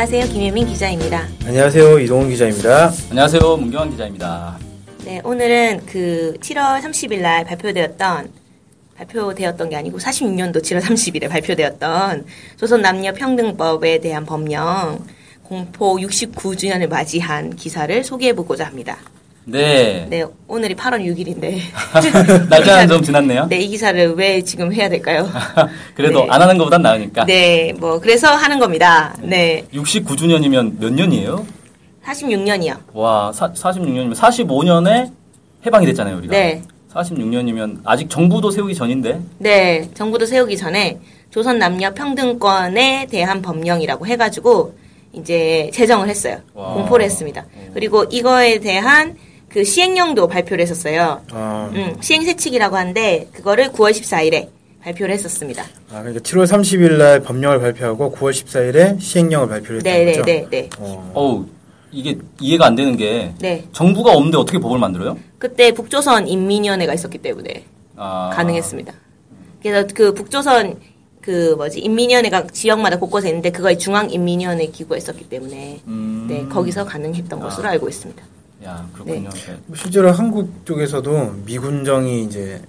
안녕하세요. 김혜민 기자입니다. 안녕하세요. 이동훈 기자입니다. 안녕하세요. 문경환 기자입니다. 네, 오늘은 그 7월 30일 날 발표되었던 발표되었던 게 아니고 46년도 7월 30일에 발표되었던 조선 남녀 평등법에 대한 법령 공포 69주년을 맞이한 기사를 소개해 보고자 합니다. 네. 네, 오늘이 8월 6일인데 날짜는 좀 지났네요. 네, 이 기사를 왜 지금 해야 될까요? 그래도 네. 안 하는 것보단 나으니까. 네, 뭐 그래서 하는 겁니다. 네, 69주년이면 몇 년이에요? 46년이요. 와, 사, 46년이면 45년에 해방이 됐잖아요, 우리가. 네. 46년이면 아직 정부도 세우기 전인데. 네, 정부도 세우기 전에 조선 남녀 평등권에 대한 법령이라고 해가지고 이제 제정을 했어요. 와. 공포를 했습니다. 그리고 이거에 대한 그 시행령도 발표를 했었어요. 아, 음, 시행세칙이라고 하는데 그거를 9월 14일에 발표를 했었습니다. 아, 그러니까 7월 30일 날 법령을 발표하고 9월 14일에 시행령을 발표를 했다는 네, 네, 거죠? 네, 네, 어, 어우, 이게 이해가 안 되는 게 네. 정부가 없는데 어떻게 법을 만들어요? 그때 북조선 인민위원회가 있었기 때문에 아, 가능했습니다. 그래서 그 북조선 그 뭐지 인민위원회가 지역마다 곳곳에 있는데 그걸 중앙인민위원회 기구가 있었기 때문에 음. 네 거기서 가능했던 것으로 알고 있습니다. 야, 그렇군요. 네. 실제로 한국 쪽에서도 미군정이 이제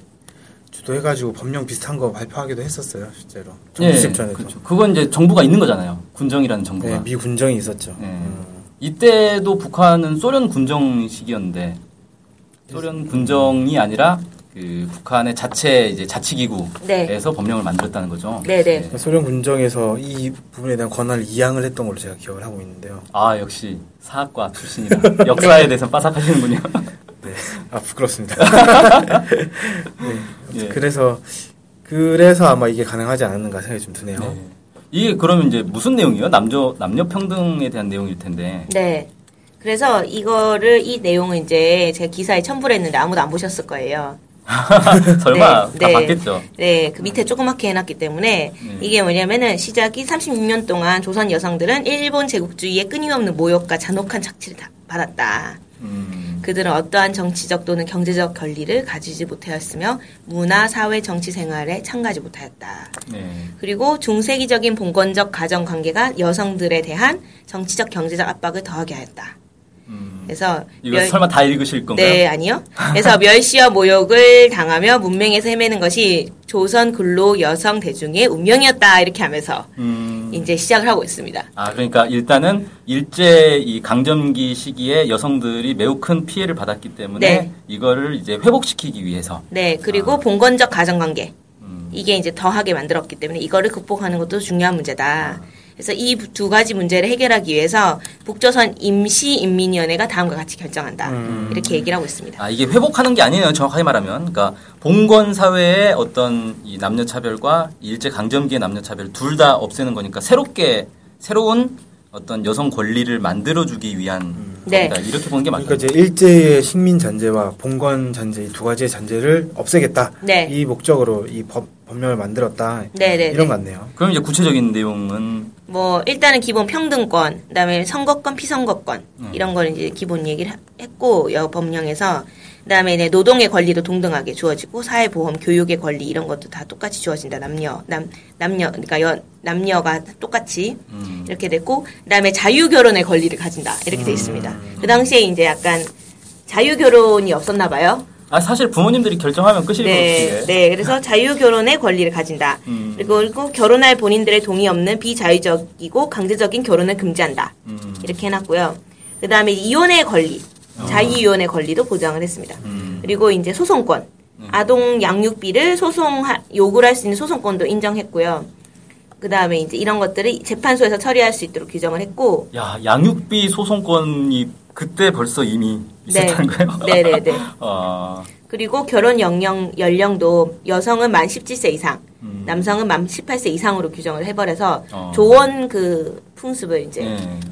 주도해가지고 법령 비슷한 거 발표하기도 했었어요, 실제로. 네, 정부집 전에도. 그렇죠. 그건 이제 정부가 있는 거잖아요. 군정이라는 정부가. 네, 미 군정이 있었죠. 네. 음. 이때도 북한은 소련 군정 시기였는데 소련 군정이 아니라 그 북한의 자체 이제 자치기구에서 네. 법령을 만들었다는 거죠. 네, 네. 그러니까 소련 군정에서 이 부분에 대한 권한을 이양을 했던 걸로 제가 기억을 하고 있는데요. 아 역시 사학과 출신이라 역사에 대해서 빠삭하시는군요. 네. 아, 부끄럽습니다. 네. 예. 그래서, 그래서 아마 이게 가능하지 않았는가 생각이 좀 드네요. 네. 이게 그러면 이제 무슨 내용이에요? 남녀 남녀 평등에 대한 내용일 텐데. 네. 그래서 이거를 이 내용을 이제 제가 기사에 첨부를 했는데 아무도 안 보셨을 거예요. 설마 네, 다 네. 봤겠죠. 네, 그 밑에 조그맣게 해놨기 때문에 네. 이게 뭐냐면은 시작이 36년 동안 조선 여성들은 일본 제국주의의 끊임없는 모욕과 잔혹한 착취를 다- 받았다. 음, 그들은 어떠한 정치적 또는 경제적 권리를 가지지 못하였으며 문화, 사회, 정치 생활에 참가하지 못하였다. 네. 그리고 중세기적인 봉건적 가정 관계가 여성들에 대한 정치적 경제적 압박을 더하게 하였다. 음. 그래서 이거 멸- 설마 다 읽으실 건가요? 네, 아니요. 그래서 멸시와 모욕을 당하며 문맹에서 헤매는 것이 조선 근로 여성 대중의 운명이었다 이렇게 하면서 음. 이제 시작을 하고 있습니다. 아, 그러니까 일단은 일제 이 강점기 시기에 여성들이 매우 큰 피해를 받았기 때문에 네. 이거를 이제 회복시키기 위해서 네, 그리고 봉건적 가정 관계 음, 이게 이제 더하게 만들었기 때문에 이거를 극복하는 것도 중요한 문제다. 그래서 이 두 가지 문제를 해결하기 위해서 북조선 임시인민위원회가 다음과 같이 결정한다. 음. 이렇게 얘기를 하고 있습니다. 아, 이게 회복하는 게 아니에요. 정확하게 말하면. 그러니까 봉건 사회의 어떤 이 남녀 차별과 일제 강점기의 남녀 차별 둘 다 없애는 거니까 새롭게 새로운 어떤 여성 권리를 만들어 주기 위한 네. 겁니다. 이렇게 보는 게 맞죠. 그러니까 이제 일제의 식민 잔재와 봉건 잔재 이두 가지의 잔재를 없애겠다. 네. 이 목적으로 이 법, 법령을 만들었다. 네, 네, 이런 네. 것 같네요. 그럼 이제 구체적인 내용은 뭐 일단은 기본 평등권, 그다음에 선거권, 피선거권 음. 이런 거는 이제 기본 얘기를 하- 했고 여 법령에서 그다음에 이제 노동의 권리도 동등하게 주어지고 사회보험, 교육의 권리 이런 것도 다 똑같이 주어진다. 남녀 남 남녀 그러니까 여, 남녀가 똑같이 음, 이렇게 됐고 그다음에 자유 결혼의 권리를 가진다 이렇게 돼 있습니다. 그 당시에 이제 약간 자유 결혼이 없었나 봐요. 아 사실 부모님들이 결정하면 끝일 네. 네. 그래서 자유 결혼의 권리를 가진다. 음. 그리고 결혼할 본인들의 동의 없는 비자유적이고 강제적인 결혼을 금지한다. 음. 이렇게 해놨고요. 그 다음에 이혼의 권리, 자유 이혼의 권리도 보장을 했습니다. 음. 그리고 이제 소송권, 아동 양육비를 소송 요구를 할 수 있는 소송권도 인정했고요. 그 다음에 이제 이런 것들을 재판소에서 처리할 수 있도록 규정을 했고, 야 양육비 소송권이 그때 벌써 이미 있었다는 거예요? 네네네. 아, 그리고 결혼 연령 연령도 여성은 만 17세 이상, 음. 남성은 만 18세 이상으로 규정을 해버려서 어. 조원 그 풍습을 이제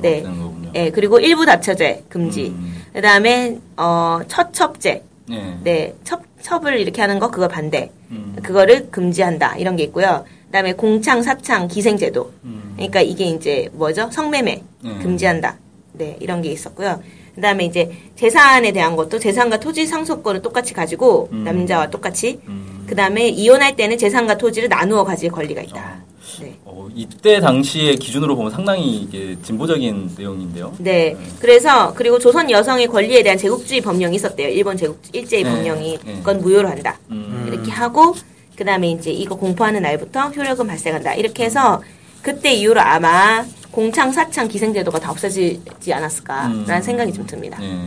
네, 네. 예, 그리고 일부 다처제 금지. 음. 그 다음에 어 첫첩제. 네. 네. 첩 첩을 이렇게 하는 거 그거 반대. 음. 그거를 금지한다. 이런 게 있고요. 그 다음에 공창 사창 기생제도. 음. 그러니까 이게 이제 뭐죠? 성매매 음. 금지한다. 네, 이런 게 있었고요. 그 다음에 이제 재산에 대한 것도 재산과 토지 상속권을 똑같이 가지고 음. 남자와 똑같이 음. 그다음에 이혼할 때는 재산과 토지를 나누어 가질 권리가 있다. 네. 어, 이때 당시의 기준으로 보면 상당히 이게 진보적인 내용인데요. 네. 그래서 그리고 조선 여성의 권리에 대한 제국주의 법령이 있었대요. 일본 제국 일제의 네. 법령이 네. 그건 무효로 한다. 음. 이렇게 하고 그다음에 이제 이거 공포하는 날부터 효력은 발생한다. 이렇게 해서 그때 이후로 아마 공창 사창 기생제도가 다 없어지지 않았을까라는 음. 생각이 좀 듭니다. 네.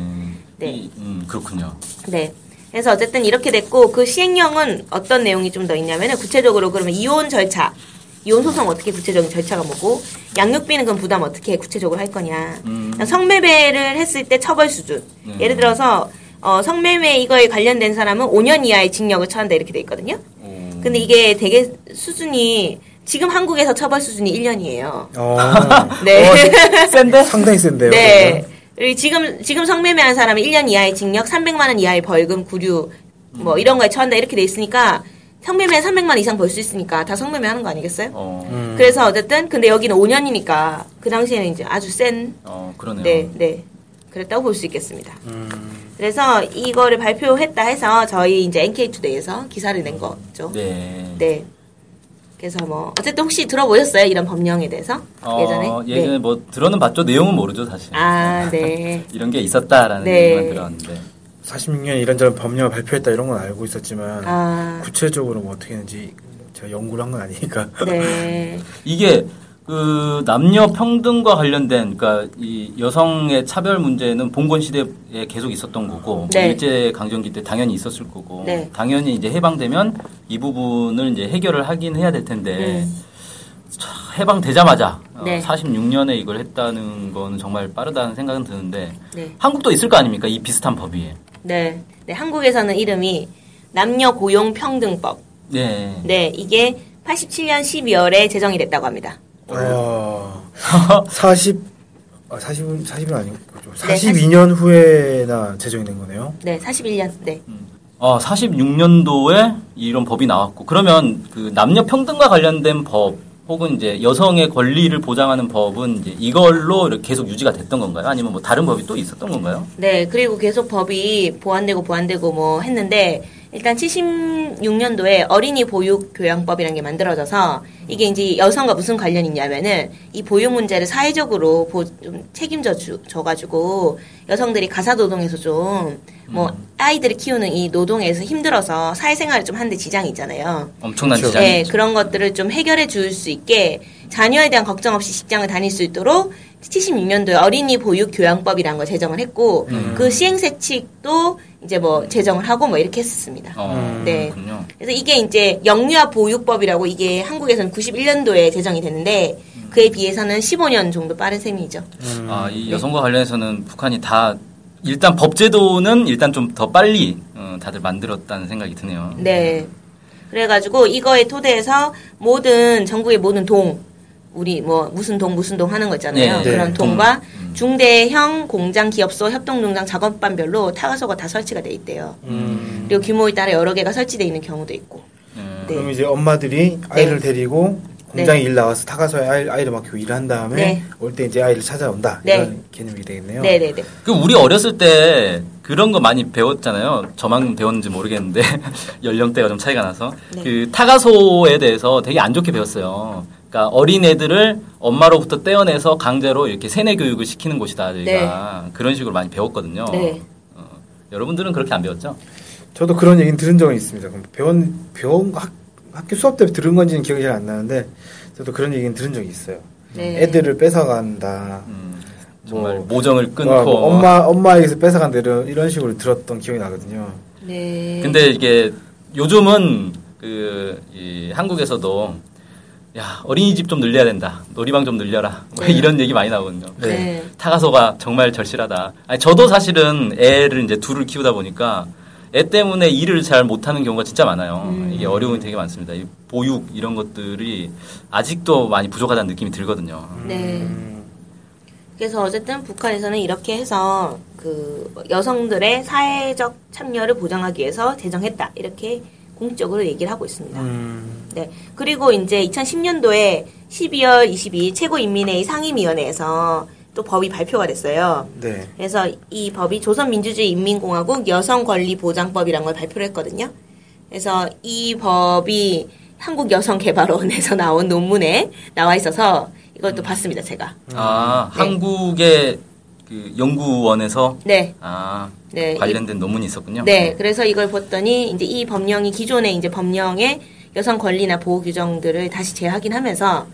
네. 이, 음, 그렇군요. 네. 그래서 어쨌든 이렇게 됐고 그 시행령은 어떤 내용이 좀 더 있냐면은 구체적으로 그러면 이혼 절차, 이혼 소송 어떻게 구체적인 절차가 뭐고 양육비는 그럼 부담 어떻게 구체적으로 할 거냐. 음. 성매매를 했을 때 처벌 수준. 네. 예를 들어서 어, 성매매 이거에 관련된 사람은 5년 이하의 징역을 처한다 이렇게 돼 있거든요. 오. 근데 이게 되게 수준이 지금 한국에서 처벌 수준이 1년이에요. 어, 네. 센데? 상당히 센데요. 네. 그리고 지금 지금 성매매한 사람은 1년 이하의 징역, 300만 원 이하의 벌금, 구류 뭐 이런 거에 처한다 이렇게 돼 있으니까 성매매 300만 원 이상 벌 수 있으니까 다 성매매 하는 거 아니겠어요? 어, 음. 그래서 어쨌든 근데 여기는 5년이니까 그 당시에는 이제 아주 센 어, 그러네요. 네, 네. 그랬다고 볼 수 있겠습니다. 음. 그래서 이거를 발표했다 해서 저희 이제 NK투데이에서 기사를 낸 거죠. 네. 네. 그래서 뭐 어쨌든 혹시 들어보셨어요? 이런 법령에 대해서 어, 예전에? 예전에 네. 뭐 들어는 봤죠. 내용은 모르죠, 사실. 아, 네. 이런 게 있었다라는 네. 얘기만 들었는데. 46년 이런저런 법령을 발표했다 이런 건 알고 있었지만 아, 구체적으로 뭐 어떻게 했는지 제가 연구를 한 건 아니니까. 네. 이게 그 남녀 평등과 관련된 그러니까 이 여성의 차별 문제는 봉건 시대에 계속 있었던 거고 뭐 네. 일제 강점기 때 당연히 있었을 거고 네. 당연히 이제 해방되면 이 부분을 이제 해결을 하긴 해야 될 텐데 음. 차, 해방되자마자 네. 어, 46년에 이걸 했다는 거는 정말 빠르다는 생각은 드는데 네. 한국도 있을 거 아닙니까 이 비슷한 법이 네. 네. 한국에서는 이름이 남녀 고용 평등법. 네. 네. 이게 87년 12월에 제정이 됐다고 합니다. 어, 40, 아, 40은, 40은 아니고, 그죠. 네, 42년 후에나 제정이 된 거네요. 네. 41년. 네. 어, 46년도에 이런 법이 나왔고 그러면 그 남녀 평등과 관련된 법 혹은 이제 여성의 권리를 보장하는 법은 이제 이걸로 이렇게 계속 유지가 됐던 건가요? 아니면 뭐 다른 법이 또 있었던 건가요? 네, 그리고 계속 법이 보완되고 보완되고 뭐 했는데 일단 76년도에 어린이 보육 교양법이라는 게 만들어져서 이게 이제 여성과 무슨 관련이 있냐면은 이 보육 문제를 사회적으로 보, 좀 책임져 주, 줘가지고 여성들이 가사 노동에서 좀 뭐 아이들을 키우는 이 노동에서 힘들어서 사회생활을 좀 하는데 지장이 있잖아요. 엄청난. 지장이 네, 있죠. 그런 것들을 좀 해결해 줄 수 있게 자녀에 대한 걱정 없이 직장을 다닐 수 있도록 76년도에 어린이 보육 교양법이라는 걸 제정을 했고 음. 그 시행세칙도 이제 뭐 제정을 하고 뭐 이렇게 했었습니다. 어, 음. 네. 그렇군요. 그래서 이게 이제 영유아 보육법이라고 이게 한국에서는 91년도에 제정이 됐는데 그에 비해서는 15년 정도 빠른 셈이죠. 음. 아, 이 여성과 관련해서는 북한이 다 일단 법제도는 일단 좀 더 빨리 어, 다들 만들었다는 생각이 드네요. 네. 그래가지고 이거에 토대해서 모든 전국의 모든 동 우리 뭐 무슨 동 무슨 동 하는 거 있잖아요. 네, 네. 그런 동과 음. 중대형 공장 기업소 협동 농장 작업반별로 타가소가 다 설치가 돼 있대요. 음. 그리고 규모에 따라 여러 개가 설치돼 있는 경우도 있고. 네. 네. 그럼 이제 엄마들이 아이를 데리고 공장에 일 나와서 타가서에 아이, 아이를 맡기고 일을 한 다음에 네. 올때 이제 아이를 찾아온다. 네. 이런 개념이 되겠네요. 네네네. 그 우리 어렸을 때 그런 거 많이 배웠잖아요. 저만 배웠는지 모르겠는데 연령대가 좀 차이가 나서 네. 그 타가소에 대해서 되게 안 좋게 배웠어요. 그러니까 어린 애들을 엄마로부터 떼어내서 강제로 이렇게 세뇌 교육을 시키는 곳이다. 저희가 그런 식으로 많이 배웠거든요. 네. 어, 여러분들은 그렇게 안 배웠죠? 저도 그런 얘기는 들은 적은 있습니다. 배운, 배운 학, 학교 수업 때 들은 건지는 기억이 잘 안 나는데 저도 그런 얘기는 들은 적이 있어요. 네. 애들을 뺏어간다. 음, 정말 뭐, 모정을 끊고. 어, 뭐 엄마 엄마에게서 뺏어간다 이런, 이런 식으로 들었던 기억이 나거든요. 네. 근데 이게 요즘은 그 이 한국에서도 야 어린이집 좀 늘려야 된다 놀이방 좀 늘려라 뭐 네. 이런 얘기 많이 나오거든요. 네. 타가소가 정말 절실하다. 아니, 저도 사실은 애를 이제 둘을 키우다 보니까 애 때문에 일을 잘 못하는 경우가 진짜 많아요. 음. 이게 어려움이 되게 많습니다. 이 보육 이런 것들이 아직도 많이 부족하다는 느낌이 들거든요. 네. 그래서 어쨌든 북한에서는 이렇게 해서 그 여성들의 사회적 참여를 보장하기 위해서 제정했다. 이렇게 공적으로 얘기를 하고 있습니다. 음, 네. 그리고 이제 2010년도에 12월 22일 최고인민회의 상임위원회에서 또 법이 발표가 됐어요. 네. 그래서 이 법이 조선민주주의 인민공화국 여성권리보장법이라는 걸 발표를 했거든요. 그래서 이 법이 한국여성개발원에서 나온 논문에 나와 있어서 이걸 또 봤습니다, 제가. 아, 네. 한국의 그 연구원에서 네. 아, 네. 관련된 논문이 있었군요. 네, 그래서 이걸 봤더니 이제 이 법령이 기존의 이제 법령의 여성 권리나 보호 규정들을 다시 재확인하면서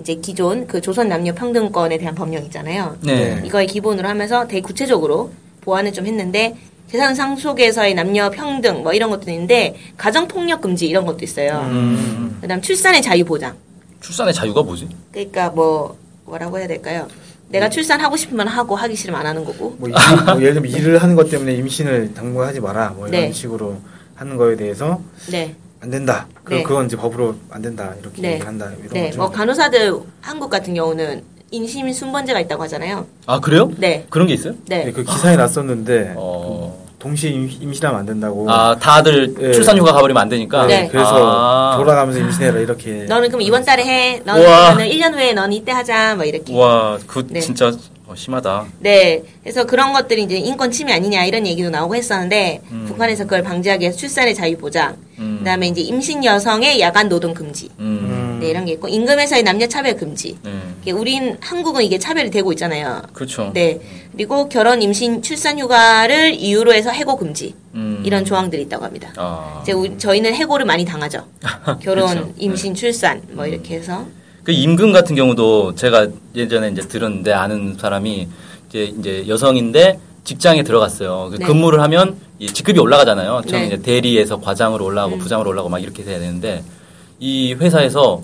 이제 기존 그 조선 남녀 평등권에 대한 법령 있잖아요. 네. 네. 이거에 기본으로 하면서 되게 구체적으로 보완을 좀 했는데 재산 상속에서의 남녀 평등 뭐 이런 것도 있는데 가정 폭력 금지 이런 것도 있어요. 음, 그다음 출산의 자유 보장. 출산의 자유가 뭐지? 그러니까 뭐 뭐라고 해야 될까요? 내가 출산하고 싶으면 하고 하기 싫으면 안 하는 거고. 뭐, 일, 뭐 예를 들면 일을 하는 것 때문에 임신을 당분하지 마라. 뭐 이런 네. 식으로 하는 거에 대해서 네. 안 된다. 그, 네. 그건 이제 법으로 안 된다. 이렇게 네. 얘기를 한다. 이런 네. 거죠. 뭐 간호사들 한국 같은 경우는 인심 순번제가 있다고 하잖아요. 아, 그래요? 네. 그런 게 있어요? 네. 네, 그 기사에 났었는데 어. 동시에 임- 임신하면 안 된다고. 아, 다들 네. 출산 휴가 가버리면 안 되니까. 네. 그래서 아. 돌아가면서 임신해라 이렇게. 너는 그럼 이번 달에 해. 너는 우와. 그러면은 1년 후에 넌 이때 하자. 뭐 이렇게. 와, 그 네. 진짜 어, 심하다. 네. 그래서 그런 것들이 이제 인권 침해 아니냐 이런 얘기도 나오고 했었는데 북한에서 그걸 방지하기 위해서 출산의 자유 보장, 음. 그다음에 이제 임신 여성의 야간 노동 금지, 음. 네 이런 게 있고 임금에서의 남녀 차별 금지. 네. 이게 우린 한국은 이게 차별이 되고 있잖아요. 그렇죠. 네. 그리고 결혼, 임신, 출산 휴가를 이유로 해서 해고 금지 음. 이런 조항들이 있다고 합니다. 아. 이제 우리- 저희는 해고를 많이 당하죠. 결혼, 그렇죠. 임신, 출산 뭐 이렇게 해서 그 임금 같은 경우도 제가 예전에 이제 들었는데 아는 사람이 이제 이제 여성인데 직장에 들어갔어요. 그 네. 근무를 하면 이 직급이 올라가잖아요. 처음 네. 이제 대리에서 과장으로 올라가고 음. 부장으로 올라가고 막 이렇게 돼야 되는데 이 회사에서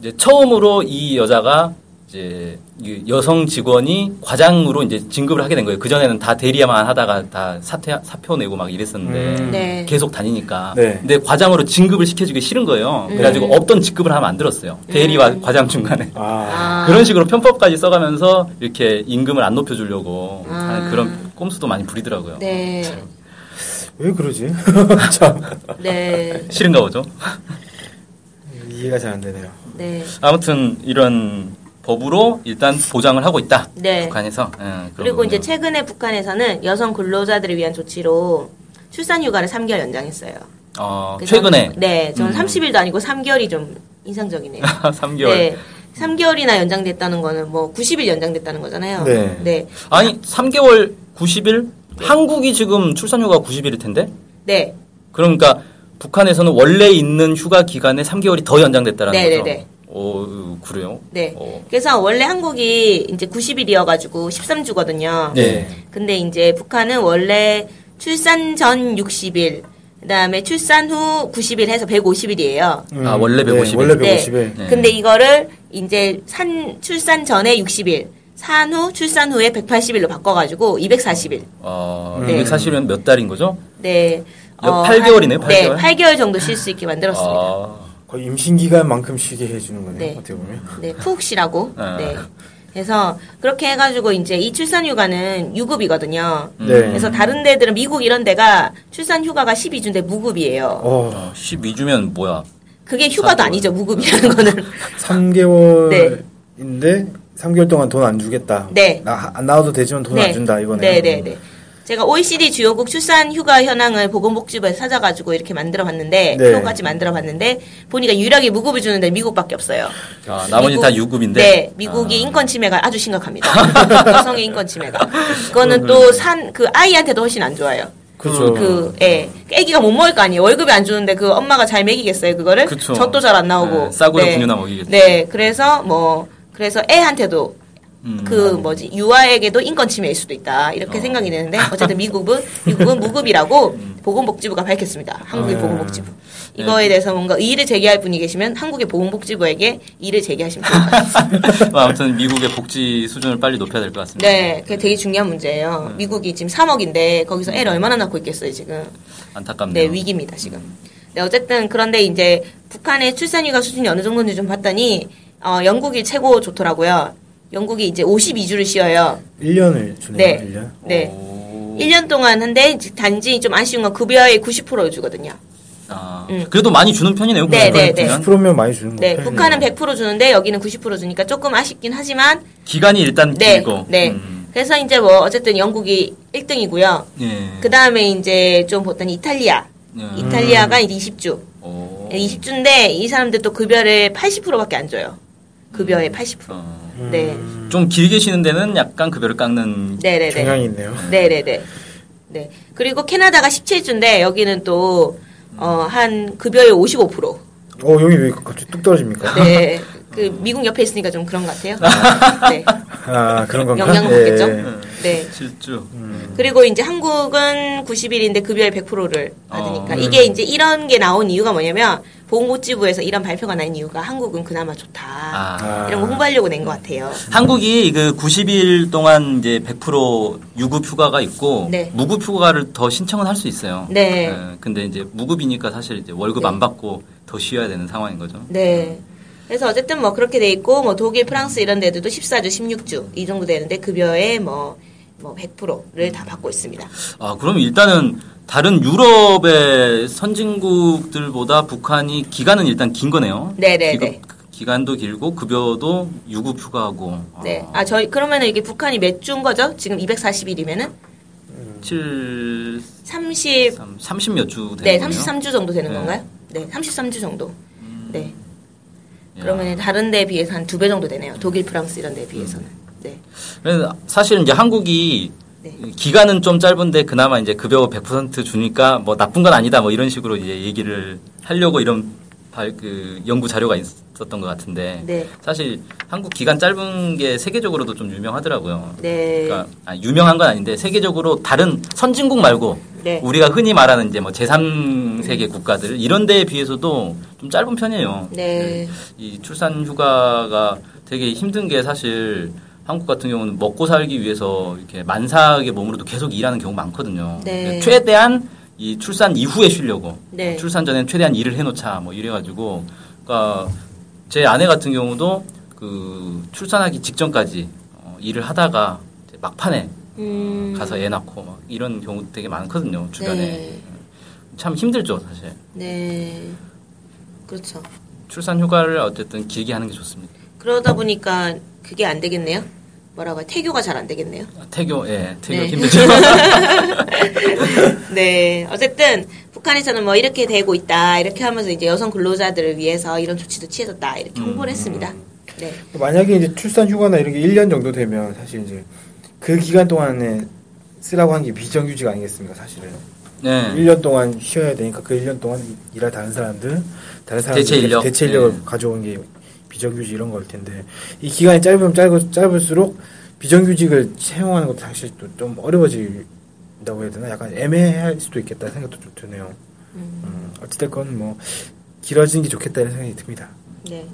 이제 처음으로 이 여자가 이제 이 여성 직원이 과장으로 이제 진급을 하게 된 거예요. 그 전에는 다 대리야만 하다가 다 사퇴 사표 내고 막 이랬었는데 음. 네. 계속 다니니까. 네. 근데 과장으로 진급을 시켜주기 싫은 거예요. 음. 그래가지고 없던 직급을 하면 안 들었어요. 대리와 과장 중간에. 아. 아. 그런 식으로 편법까지 써가면서 이렇게 임금을 안 높여주려고 아. 하는 그런 꼼수도 많이 부리더라고요. 네. 왜 그러지? 참 네. 싫은가 보죠. 이해가 잘 안 되네요. 네. 아무튼 이런 법으로 일단 보장을 하고 있다. 네. 북한에서. 예, 그런 그리고 거군요. 이제 최근에 북한에서는 여성 근로자들을 위한 조치로 출산 휴가를 3개월 연장했어요. 어, 최근에 네, 저는 음. 30일도 아니고 3개월이 좀 인상적이네요. 3개월. 네. 3개월이나 연장됐다는 거는 뭐 90일 연장됐다는 거잖아요. 네. 네. 아니 3개월 90일? 한국이 지금 출산휴가 90일일 텐데? 네. 그러니까 북한에서는 원래 있는 휴가 기간에 3개월이 더 연장됐다라는 네, 거죠. 네, 네. 오, 그래요? 네. 어. 그래서 원래 한국이 이제 90일이어가지고 13주거든요. 네. 근데 이제 북한은 원래 출산 전 60일, 그 다음에 출산 후 90일 해서 150일이에요. 아, 원래 150일. 네, 원래 네. 150일. 네. 근데 이거를 이제 산, 출산 전에 60일, 산 후, 출산 후에 180일로 바꿔가지고 240일. 어, 네. 240일은 몇 달인 거죠? 네. 몇- 8개월이네요, 한- 네, 8개월? 8개월 정도 쉴 수 있게 만들었습니다. 아, 거의 임신 기간만큼 쉬게 해주는 거네요. 네. 어떻게 보면. 네, 푹 쉬라고. 아. 네. 그래서 그렇게 해가지고 이제 이 출산 휴가는 유급이거든요. 음. 네. 그래서 다른 데들은 미국 이런 데가 출산 휴가가 12주인데 무급이에요. 어, 12주면 뭐야? 그게 휴가도 아니죠, 무급이라는 거는. 3개월인데 3개월 동안 돈 안 주겠다. 네. 나, 안 나와도 되지만 돈 안 준다 이거네. 네, 네, 네. 제가 OECD 주요국 출산 휴가 현황을 보건복지부에서 찾아가지고 이렇게 만들어봤는데 네. 표까지 만들어봤는데 보니까 유일하게 무급을 주는데 미국밖에 없어요. 아, 나머지 미국- 다 유급인데. 네, 미국이 아. 인권 침해가 아주 심각합니다. 여성의 인권 침해가. 그거는 또 산 그 아이한테도 훨씬 안 좋아요. 그렇죠. 그, 예. 애기가 못 먹을 거 아니에요. 월급이 안 주는데 그 엄마가 잘 먹이겠어요, 그거를? 그쵸. 젖도 잘 안 나오고. 네, 싸구려 분유나 먹이겠죠. 네, 그래서 뭐, 그래서 애한테도 음. 그 뭐지 유아에게도 인권 침해일 수도 있다 이렇게 어. 생각이 되는데 어쨌든 미국은 미국은 무급이라고 보건복지부가 밝혔습니다. 한국의 아. 보건복지부. 이거에 대해서 뭔가 의의를 제기할 분이 계시면 한국의 보건복지부에게 의의를 제기하시면 좋을 것 같습니다. 뭐 아무튼 미국의 복지 수준을 빨리 높여야 될 것 같습니다. 네, 그게 되게 중요한 문제예요. 미국이 지금 3억인데 거기서 애를 얼마나 낳고 있겠어요, 지금. 안타깝네요. 네, 위기입니다, 지금. 네, 어쨌든 그런데 이제 북한의 출산휴가 수준이 어느 정도인지 좀 봤더니 어, 영국이 최고 좋더라고요. 영국이 이제 52주를 쉬어요. 1년을 주네요. 네. 1년. 네. 오. 1년 동안 한데 단지 좀 아쉬운 건 급여의 90%를 주거든요. 아, 음. 그래도 많이 주는 편이네요. 네, 네, 네. 그냥. 10%면 많이 주는 네, 거예요. 북한은 100% 주는데 여기는 90% 주니까 조금 아쉽긴 하지만 기간이 일단 네, 길고. 네. 음. 그래서 이제 뭐 어쨌든 영국이 1등이고요. 예. 그 다음에 이제 좀 보더니 이탈리아. 예. 이탈리아가 이제 20주. 오. 20주인데 이 사람들 또 급여를 80%밖에 안 줘요. 급여의 80%. 어. 네. 좀 길게 쉬는 데는 약간 급여를 깎는. 네네네. 경향이 있네요. 네네네. 네. 그리고 캐나다가 17주인데 여기는 또, 어, 한 급여의 55%. 어, 여기 왜 갑자기 뚝 떨어집니까? 네. 그 미국 옆에 있으니까 좀 그런 것 같아요. 네. 아, 그런 건가? 영향 받겠죠? 예. 네. 실주. 그리고 이제 한국은 90일인데 급여의 100%를 받으니까 어. 이게 이제 이런 게 나온 이유가 뭐냐면 보건복지부에서 이런 발표가 난 이유가 한국은 그나마 좋다. 아. 이런 거 홍보하려고 낸 것 같아요. 한국이 그 90일 동안 이제 100% 유급 휴가가 있고 네. 무급 휴가를 더 신청은 할 수 있어요. 네. 예, 근데 이제 무급이니까 사실 이제 월급 네. 안 받고 더 쉬어야 되는 상황인 거죠. 네. 그래서 어쨌든 뭐 그렇게 돼 있고 뭐 독일, 프랑스 이런 데들도 14주, 16주 이 정도 되는데 급여의 뭐, 뭐 100%를 다 받고 있습니다. 아, 그럼 일단은 다른 유럽의 선진국들보다 북한이 기간은 일단 긴 거네요. 네네네. 기급- 기간도 길고 급여도 유급 휴가하고. 네. 아, 저희 그러면은 이게 북한이 몇 주인 거죠? 지금 240일이면은 7, 30 30 몇 주 되는 네, 거네요. 33주 정도 되는 네. 건가요? 네, 33주 정도. 네. 야. 그러면 다른 데에 비해서 한 두 배 정도 되네요. 독일, 프랑스 이런 데에 비해서는. 네. 사실은 이제 한국이 네. 기간은 좀 짧은데 그나마 이제 급여 100% 주니까 뭐 나쁜 건 아니다 뭐 이런 식으로 이제 얘기를 하려고 이런 발, 그 연구 자료가 있었던 것 같은데 네. 사실 한국 기간 짧은 게 세계적으로도 좀 유명하더라고요. 네. 그러니까 아, 유명한 건 아닌데 세계적으로 다른 선진국 말고 네. 우리가 흔히 말하는 이제 뭐 제3세계 국가들 이런 데에 비해서도 좀 짧은 편이에요. 네. 이 출산 휴가가 되게 힘든 게 사실 한국 같은 경우는 먹고 살기 위해서 이렇게 만삭의 몸으로도 계속 일하는 경우가 많거든요. 네. 최대한 이 출산 이후에 쉬려고 네. 출산 전엔 최대한 일을 해놓자 뭐 이래가지고 그러니까 제 아내 같은 경우도 그 출산하기 직전까지 어, 일을 하다가 막판에 음. 가서 애 낳고 막 이런 경우 되게 많거든요 주변에 네. 참 힘들죠 사실 네. 그렇죠. 출산 휴가를 어쨌든 길게 하는 게 좋습니다. 그러다 보니까 그게 안 되겠네요. 뭐라고 해? 태교가 잘 안 되겠네요. 태교 예 태교 네. 힘들죠. 네. 어쨌든 북한에서는 뭐 이렇게 되고 있다. 이렇게 하면서 이제 여성 근로자들을 위해서 이런 조치도 취해졌다. 이렇게 음. 홍보를 했습니다. 네. 만약에 이제 출산 휴가나 이런 게 1년 정도 되면 사실 이제 그 기간 동안에 쓰라고 한 게 비정규직 아니겠습니까, 사실은. 네. 1년 동안 쉬어야 되니까 그 1년 동안 일할 다른 사람들, 다른 사람들 대체 인력. 대체 인력을 네. 가져온 게 비정규직 이런 거일 텐데 이 기간이 짧으면 짧을, 짧을수록 비정규직을 채용하는 것도 사실 또 좀 어려워진다고 해야 되나 약간 애매할 수도 있겠다 생각도 좀 드네요. 음, 어찌됐건 뭐 길어지는 게 좋겠다는 생각이 듭니다. 네.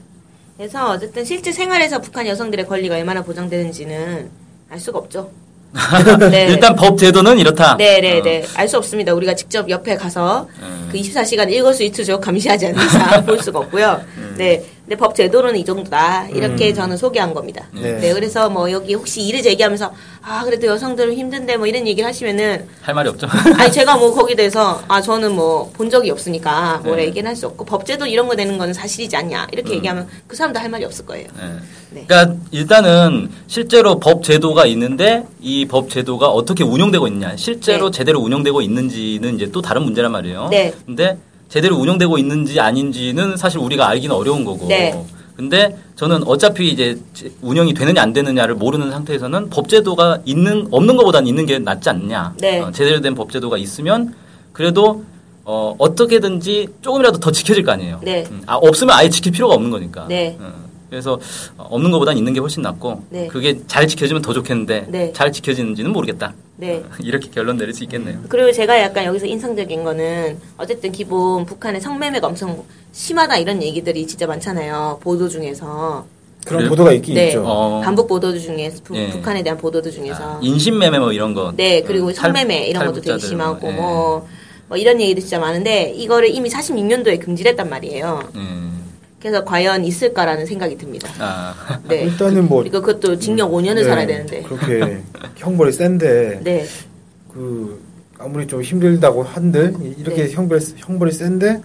그래서 어쨌든 실제 생활에서 북한 여성들의 권리가 얼마나 보장되는지는 알 수가 없죠. 네. 일단 법 제도는 이렇다. 네네네. 알수 없습니다. 우리가 직접 옆에 가서 음. 그 24시간 일거수 일투족 감시하지 않는 이상 볼 수가 없고요. 음. 네. 근데 법 제도는 이 정도다. 이렇게 저는 소개한 겁니다. 네. 네. 그래서 뭐 여기 혹시 일을 제기하면서 아, 그래도 여성들은 힘든데 뭐 이런 얘기를 하시면은 할 말이 없죠. 아니 제가 뭐 거기에 대해서 아 저는 뭐 본 적이 없으니까 뭐라 네. 얘기는 할 수 없고 법 제도 이런 거 되는 건 사실이지 않냐 이렇게 얘기하면 그 사람도 할 말이 없을 거예요. 네. 네. 그러니까 일단은 실제로 법 제도가 있는데 이 법 제도가 어떻게 운영되고 있냐, 실제로 네. 제대로 운영되고 있는지는 이제 또 다른 문제란 말이에요. 네. 근데 제대로 운영되고 있는지 아닌지는 사실 우리가 알기는 어려운 거고. 네. 근데 저는 어차피 이제 운영이 되느냐 안 되느냐를 모르는 상태에서는 법 제도가 있는 없는 것보다는 있는 게 낫지 않냐. 네. 어, 제대로 된 법 제도가 있으면 그래도 어, 어떻게든지 조금이라도 더 지켜질 거 아니에요. 네. 음, 아, 없으면 아예 지킬 필요가 없는 거니까. 네. 어, 그래서 어, 없는 것보단 있는 게 훨씬 낫고 네. 그게 잘 지켜지면 더 좋겠는데 네. 잘 지켜지는지는 모르겠다. 네. 이렇게 결론 내릴 수 있겠네요. 그리고 제가 약간 여기서 인상적인 거는 어쨌든 기본 북한의 성매매가 엄청 심하다 이런 얘기들이 진짜 많잖아요. 보도 중에서. 그런 그래요? 보도가 있긴 네. 있죠. 어. 반복 보도 중에서 부- 예. 북한에 대한 보도들 중에서. 아, 인신매매 뭐 이런 거. 네, 그리고 어, 탈- 성매매 이런 것도 되게 탈북자들 심하고 예. 뭐, 뭐 이런 얘기도 진짜 많은데 이거를 이미 46년도에 금지했단 말이에요. 음. 그래서 과연 있을까라는 생각이 듭니다. 아, 네. 일단은 뭐 그리고 그것도 징역 5년을 네, 살아야 되는데. 그렇게 형벌이 센데 네. 그 아무리 좀 힘들다고 한들 이렇게 네. 형벌 형벌이 센데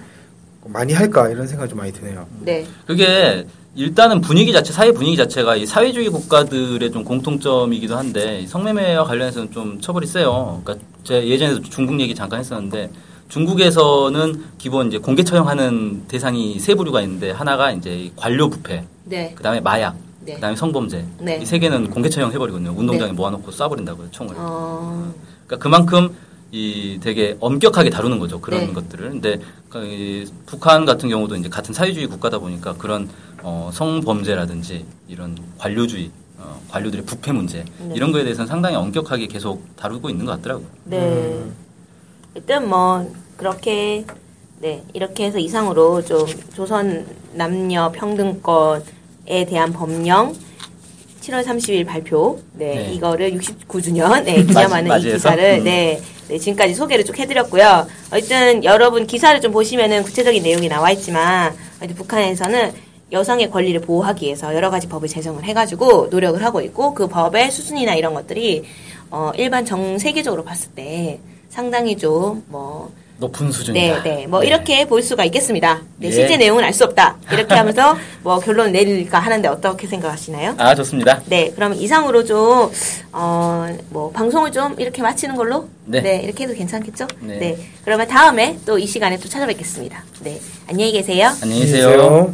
많이 할까 이런 생각이 좀 많이 드네요. 네. 그게 일단은 분위기 자체, 사회 분위기 자체가 이 사회주의 국가들의 좀 공통점이기도 한데 이 성매매와 관련해서는 좀 처벌이 세요. 그러니까 제 예전에도 중국 얘기 잠깐 했었는데 중국에서는 기본 이제 공개 처형하는 대상이 세 부류가 있는데 하나가 이제 이 관료 부패, 네. 그다음에 마약, 네. 그다음에 성범죄. 네. 이세 개는 공개 처형 해버리거든요. 운동장에 네. 모아놓고 쏴버린다고요, 총을. 어. 그러니까 그만큼 이 되게 엄격하게 다루는 거죠 그런 네. 것들을. 근데 그이 북한 같은 경우도 이제 같은 사회주의 국가다 보니까 그런 어, 성범죄라든지 이런 관료주의, 어, 관료들의 부패 문제 네. 이런 거에 대해서는 상당히 엄격하게 계속 다루고 있는 것 같더라고요. 네. 일단 뭐 그렇게 네 이렇게 해서 이상으로 좀 조선 남녀 평등권에 대한 법령 7월 30일 발표 네, 네. 이거를 69주년 네, 기념하는 이 맞이해서? 기사를 음. 네, 네 지금까지 소개를 쭉 해드렸고요. 어쨌든 여러분 기사를 좀 보시면은 구체적인 내용이 나와 있지만 어쨌든 북한에서는 여성의 권리를 보호하기 위해서 여러 가지 법을 제정을 해가지고 노력을 하고 있고 그 법의 수준이나 이런 것들이 어, 일반 정 세계적으로 봤을 때 상당히 좀뭐 높은 수준이다. 네, 네. 뭐 이렇게 볼 수가 있겠습니다. 네, 예. 실제 내용은 알 수 없다. 이렇게 하면서 뭐 결론을 내릴까 하는데 어떻게 생각하시나요? 아 좋습니다. 네, 그럼 이상으로 좀, 어, 뭐, 방송을 좀 이렇게 마치는 걸로? 네. 이렇게 해도 괜찮겠죠? 네. 그러면 다음에 또 이 시간에 또 찾아뵙겠습니다. 네. 안녕히 계세요. 안녕히 계세요.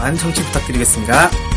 많은 청취 부탁드리겠습니다.